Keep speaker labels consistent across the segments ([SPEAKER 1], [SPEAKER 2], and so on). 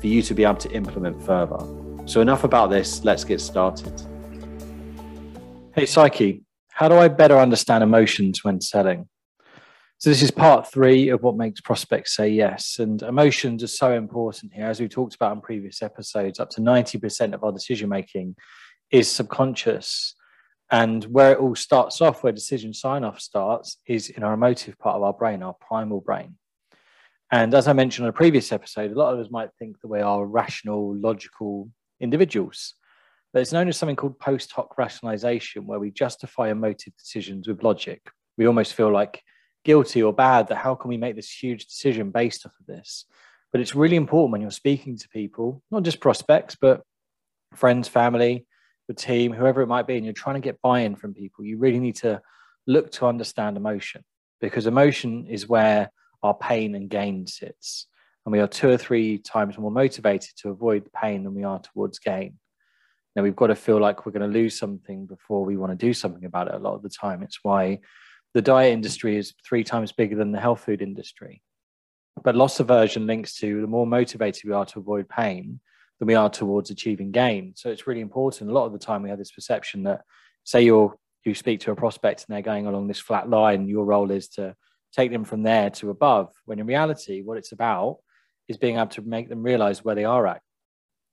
[SPEAKER 1] for you to be able to implement further. So, enough about this, let's get started. Hey, Psyche, how do I better understand emotions when selling? So, this is part three of what makes prospects say yes. And emotions are so important here. As we talked about in previous episodes, up to 90% of our decision making is subconscious. And where it all starts off, where decision sign off starts, is in our emotive part of our brain, our primal brain. And as I mentioned in a previous episode, a lot of us might think that we are rational, logical individuals. But it's known as something called post hoc rationalization, where we justify emotive decisions with logic. We almost feel like guilty or bad that how can we make this huge decision based off of this? But it's really important when you're speaking to people, not just prospects, but friends, family, the team, whoever it might be, and you're trying to get buy in from people, you really need to look to understand emotion because emotion is where our pain and gain sits. And we are two or three times more motivated to avoid pain than we are towards gain. Now, we've got to feel like we're going to lose something before we want to do something about it a lot of the time. It's why the diet industry is three times bigger than the health food industry. But loss aversion links to the more motivated we are to avoid pain than we are towards achieving gain. So it's really important. A lot of the time, we have this perception that, say, you're you speak to a prospect and they're going along this flat line, your role is to take them from there to above. When in reality, what it's about is being able to make them realize where they are at.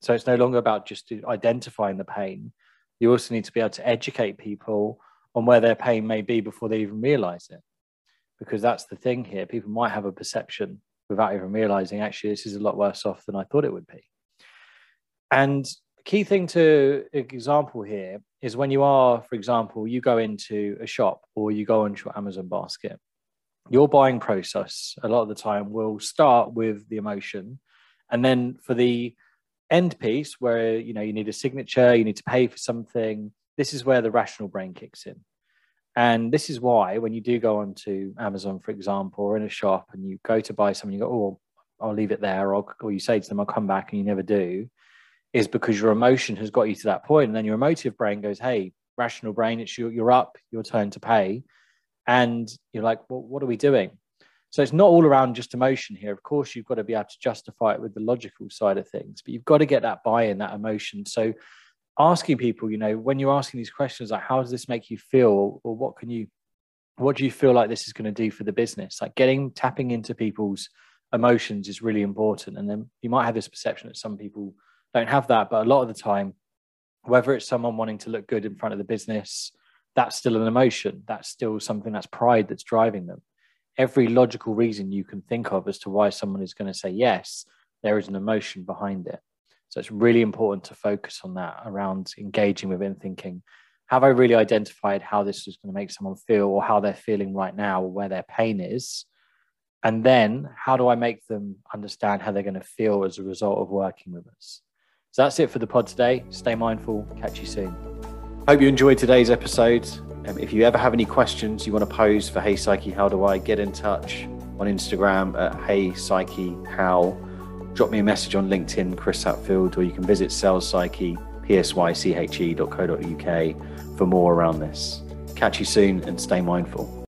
[SPEAKER 1] So it's no longer about just identifying the pain. You also need to be able to educate people on where their pain may be before they even realize it. Because that's the thing here. People might have a perception without even realizing actually this is a lot worse off than I thought it would be. And key thing to example here is when you are, for example, you go into a shop or you go into your Amazon basket your buying process a lot of the time will start with the emotion. And then for the end piece where you know you need a signature you need to pay for something this is where the rational brain kicks in. And this is why when you do go onto amazon for example or in a shop and you go to buy something you go oh i'll leave it there or, or you say to them i'll come back and you never do is because your emotion has got you to that point. And then your emotive brain goes hey rational brain it's your, you're up your turn to pay and you're like, well, what are we doing? So it's not all around just emotion here. Of course, you've got to be able to justify it with the logical side of things, but you've got to get that buy-in, that emotion. So asking people, you know, when you're asking these questions, like how does this make you feel, or what can you, what do you feel like this is going to do for the business? Like getting tapping into people's emotions is really important. And then you might have this perception that some people don't have that, but a lot of the time, whether it's someone wanting to look good in front of the business, that's still an emotion. That's still something that's pride that's driving them. Every logical reason you can think of as to why someone is going to say yes, there is an emotion behind it. So it's really important to focus on that around engaging with it and thinking, have I really identified how this is going to make someone feel or how they're feeling right now or where their pain is? And then how do I make them understand how they're going to feel as a result of working with us? So that's it for the pod today. Stay mindful. Catch you soon. Hope you enjoyed today's episode. Um, if you ever have any questions you want to pose for Hey Psyche, how do I get in touch on Instagram at Hey Psyche How? Drop me a message on LinkedIn, Chris Hatfield, or you can visit Sales Psyche, psyche.co.uk for more around this. Catch you soon and stay mindful.